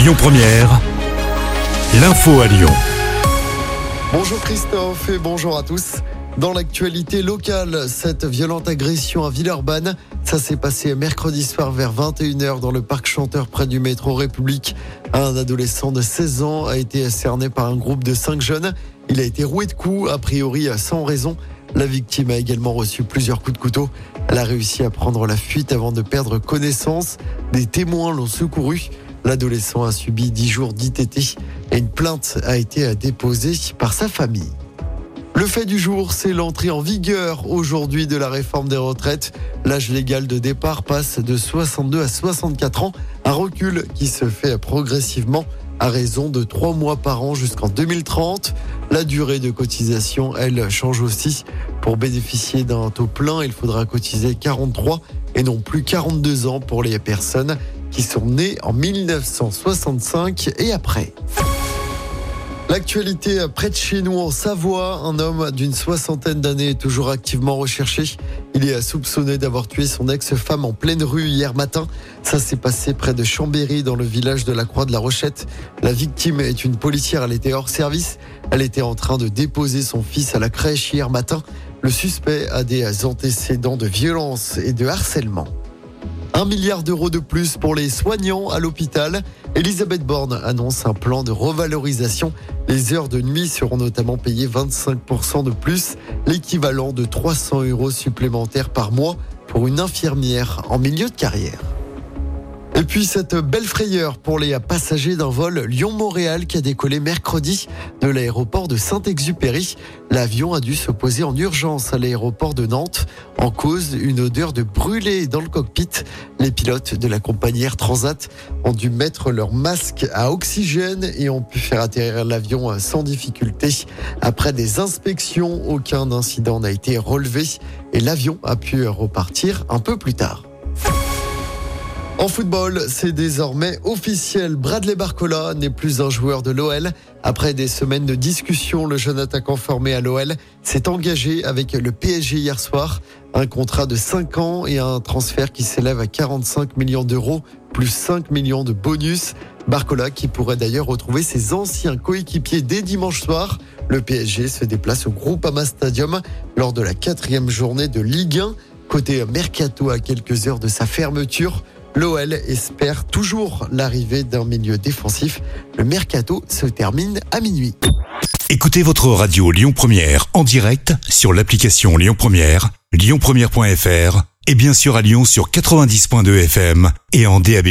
Lyon Première, l'info à Lyon. Bonjour Christophe et bonjour à tous. Dans l'actualité locale, cette violente agression à Villeurbanne, ça s'est passé mercredi soir vers 21h dans le parc Chanteur près du métro République. Un adolescent de 16 ans a été cerné par un groupe de 5 jeunes. Il a été roué de coups, a priori sans raison. La victime a également reçu plusieurs coups de couteau. Elle a réussi à prendre la fuite avant de perdre connaissance. Des témoins l'ont secouru. L'adolescent a subi 10 jours d'ITT et une plainte a été déposée par sa famille. Le fait du jour, c'est l'entrée en vigueur aujourd'hui de la réforme des retraites. L'âge légal de départ passe de 62 à 64 ans, un recul qui se fait progressivement à raison de 3 mois par an jusqu'en 2030. La durée de cotisation, elle, change aussi. Pour bénéficier d'un taux plein, il faudra cotiser 43 et non plus 42 ans pour les personnes qui sont nées en 1965 et après. L'actualité près de chez nous en Savoie, un homme d'une soixantaine d'années est toujours activement recherché. Il est soupçonné d'avoir tué son ex-femme en pleine rue hier matin. Ça s'est passé près de Chambéry dans le village de la Croix de la Rochette. La victime est une policière, elle était hors service. Elle était en train de déposer son fils à la crèche hier matin. Le suspect a des antécédents de violence et de harcèlement. Un milliard d'euros de plus pour les soignants à l'hôpital. Elisabeth Borne annonce un plan de revalorisation. Les heures de nuit seront notamment payées 25% de plus, l'équivalent de 300 euros supplémentaires par mois pour une infirmière en milieu de carrière. Et puis cette belle frayeur pour les passagers d'un vol Lyon-Montréal qui a décollé mercredi de l'aéroport de Saint-Exupéry. L'avion a dû se poser en urgence à l'aéroport de Nantes en cause une odeur de brûlé dans le cockpit. Les pilotes de la compagnie Air Transat ont dû mettre leur masque à oxygène et ont pu faire atterrir l'avion sans difficulté. Après des inspections, aucun incident n'a été relevé et l'avion a pu repartir un peu plus tard. En football, c'est désormais officiel. Bradley Barcola n'est plus un joueur de l'OL. Après des semaines de discussion, le jeune attaquant formé à l'OL s'est engagé avec le PSG hier soir. Un contrat de 5 ans et un transfert qui s'élève à 45 millions d'euros, plus 5 millions de bonus. Barcola qui pourrait d'ailleurs retrouver ses anciens coéquipiers dès dimanche soir. Le PSG se déplace au Groupama Stadium lors de la quatrième journée de Ligue 1. Côté Mercato à quelques heures de sa fermeture, L'OL espère toujours l'arrivée d'un milieu défensif. Le mercato se termine à minuit. Écoutez votre radio Lyon Première en direct sur l'application Lyon Première, lyonpremiere.fr et bien sûr à Lyon sur 90.2 FM et en DAB+.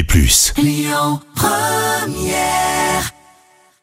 Lyon Première